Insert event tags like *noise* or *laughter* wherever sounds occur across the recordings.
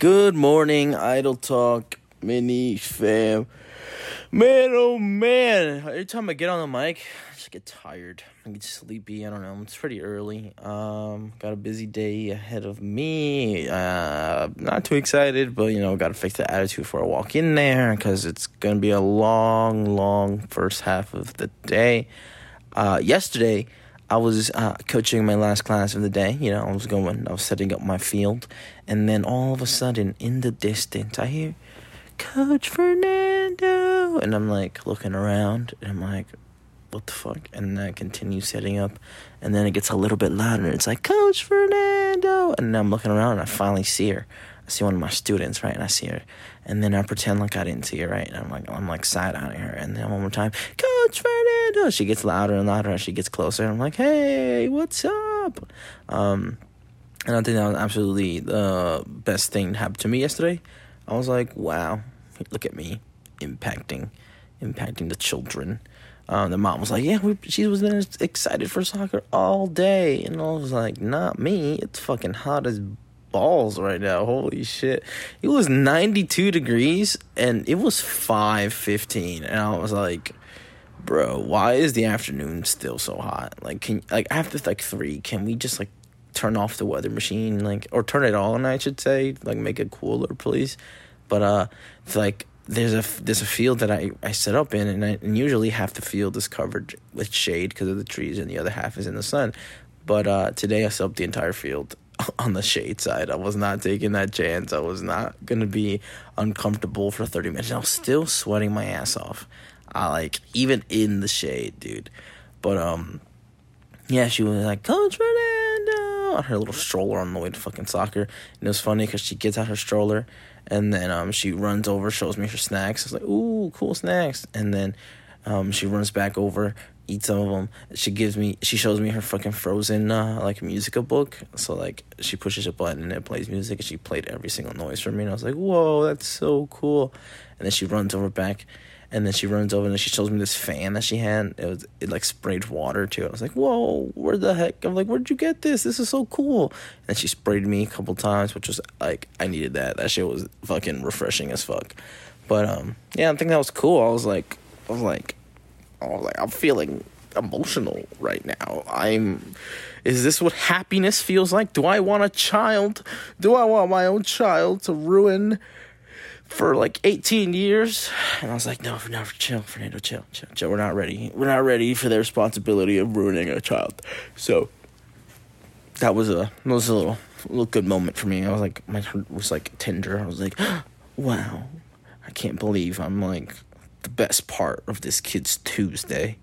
Good morning, Idle Talk, Mini Fam. Man, oh man, every time I get on the mic, I just get tired. I get sleepy. I don't know. It's pretty early. Um, got a busy day ahead of me. Uh, not too excited, but you know, got to fix the attitude before I walk in there because it's gonna be a long, long first half of the day. Uh, yesterday, I was uh, coaching my last class of the day. You know, I was going, I was setting up my field, and then all of a sudden, in the distance, I hear Coach Fernando, and I'm like looking around, and I'm like, what the fuck? And then I continue setting up, and then it gets a little bit louder. And it's like Coach Fernando, and I'm looking around, and I finally see her. I see one of my students, right? And I see her, and then I pretend like I didn't see her, right? And I'm like, I'm like side eyeing her, and then one more time, Coach Fernando. She gets louder and louder as she gets closer. I'm like, Hey, what's up? Um, and I think that was absolutely the best thing that happened to me yesterday. I was like, wow, look at me impacting, impacting the children. Um, the mom was like, yeah, we, she was excited for soccer all day. And I was like, not me. It's fucking hot as balls right now. Holy shit. It was 92 degrees and it was 5:15 and I was like, bro, why is the afternoon still so hot? Like can like after like 3, can we just like turn off the weather machine like or turn it on, I should say, like make it cooler, please. But uh it's like there's a there's a field that I, I set up in and, I, and usually half the field is covered with shade because of the trees and the other half is in the sun. But uh, today I set up the entire field *laughs* on the shade side. I was not taking that chance. I was not gonna be uncomfortable for 30 minutes. I was still sweating my ass off. I like even in the shade, dude. But um yeah, she was like, Coach Fernando on her little stroller on the way to fucking soccer. And it was funny because she gets out her stroller and then um she runs over, shows me her snacks. I was like, ooh, cool snacks. And then um she runs back over, eat some of them. She gives me, she shows me her fucking Frozen uh, like musical book. So like she pushes a button and it plays music, and she played every single noise for me. And I was like, whoa, that's so cool. And then she runs over back, and then she runs over and she shows me this fan that she had. It was it like sprayed water too. I was like, whoa, where the heck? I'm like, where'd you get this? This is so cool. And she sprayed me a couple times, which was like I needed that. That shit was fucking refreshing as fuck. But um, yeah, I think that was cool. I was like, I was like I was like, I'm feeling emotional right now. I'm. Is this what happiness feels like? Do I want a child? Do I want my own child to ruin for like 18 years? And I was like, no, for no, chill, Fernando, chill, chill, chill. We're not ready. We're not ready for the responsibility of ruining a child. So that was a that was a little, little good moment for me. I was like, my heart was like tender. I was like, *gasps* wow, I can't believe I'm like the best part of this kid's Tuesday.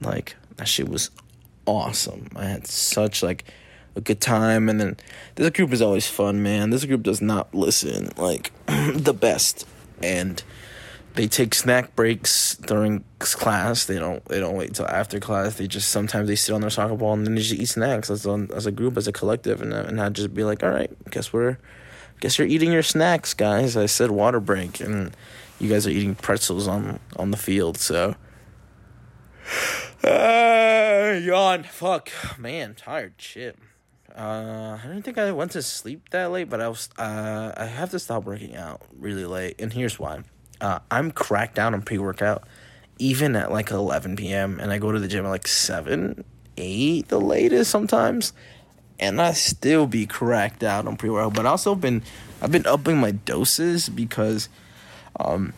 Like that shit was awesome. I had such like a good time and then this group is always fun, man. This group does not listen like *clears throat* the best and they take snack breaks during class. They don't they don't wait till after class. They just sometimes they sit on their soccer ball and then they just eat snacks as a, as a group as a collective and and I'd just be like, "All right, guess we're guess you're eating your snacks, guys." I said water break and you guys are eating pretzels on on the field, so uh, *sighs* yawn. Fuck, man, tired. Shit. Uh, I don't think I went to sleep that late, but I was. Uh, I have to stop working out really late, and here's why. Uh, I'm cracked down on pre workout, even at like 11 p.m. and I go to the gym at like seven, eight, the latest sometimes, and I still be cracked out on pre workout. But I also been, I've been upping my doses because, um,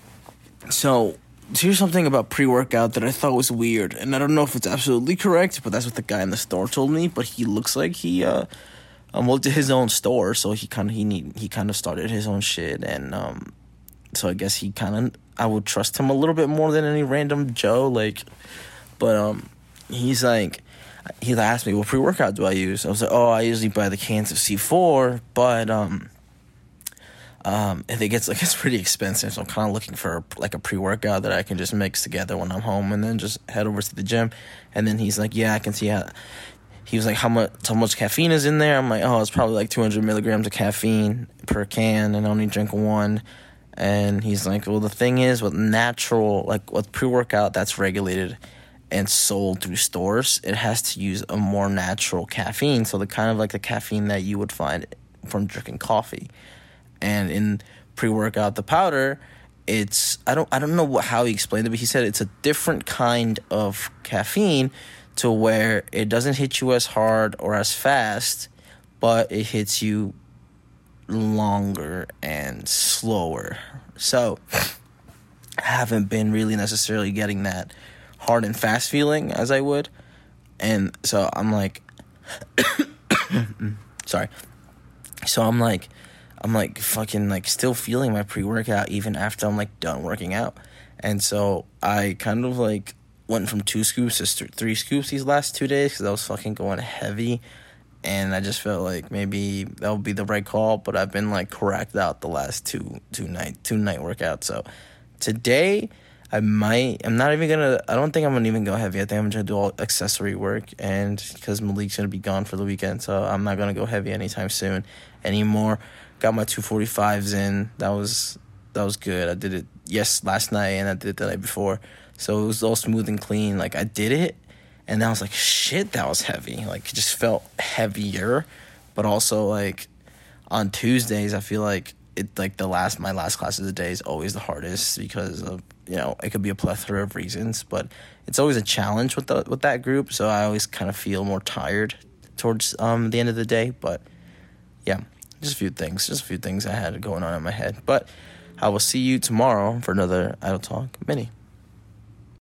so here's something about pre workout that I thought was weird, and I don't know if it's absolutely correct, but that's what the guy in the store told me. But he looks like he uh um to his own store, so he kind of he need he kind of started his own shit, and um so I guess he kind of I would trust him a little bit more than any random Joe, like, but um he's like. He asked me, "What pre workout do I use?" I was like, "Oh, I usually buy the cans of C four, but um, um, and it gets *laughs* like it's pretty expensive, so I'm kind of looking for like a pre workout that I can just mix together when I'm home, and then just head over to the gym. And then he's like, "Yeah, I can see how." He was like, "How much? How much caffeine is in there?" I'm like, "Oh, it's probably like 200 milligrams of caffeine per can, and I only drink one." And he's like, "Well, the thing is, with natural, like with pre workout, that's regulated." and sold through stores, it has to use a more natural caffeine. So the kind of like the caffeine that you would find from drinking coffee and in pre-workout the powder it's I don't I don't know what, how he explained it, but he said it's a different kind of caffeine to where it doesn't hit you as hard or as fast, but it hits you longer and slower. So I haven't been really necessarily getting that hard and fast feeling as I would. And so I'm like *coughs* *coughs* sorry. So I'm like I'm like fucking like still feeling my pre workout even after I'm like done working out. And so I kind of like went from two scoops to three scoops these last two days because I was fucking going heavy. And I just felt like maybe that would be the right call, but I've been like cracked out the last two two night two night workouts. So today I might. I'm not even gonna. I don't think I'm gonna even go heavy. I think I'm gonna do all accessory work, and because Malik's gonna be gone for the weekend, so I'm not gonna go heavy anytime soon anymore. Got my 245s in. That was that was good. I did it yes last night, and I did it the night before, so it was all smooth and clean. Like I did it, and I was like, shit, that was heavy. Like it just felt heavier, but also like on Tuesdays, I feel like it like the last my last class of the day is always the hardest because of you know it could be a plethora of reasons, but it's always a challenge with the with that group. So I always kind of feel more tired towards um the end of the day, but yeah, just a few things, just a few things I had going on in my head. But I will see you tomorrow for another Idle Talk mini.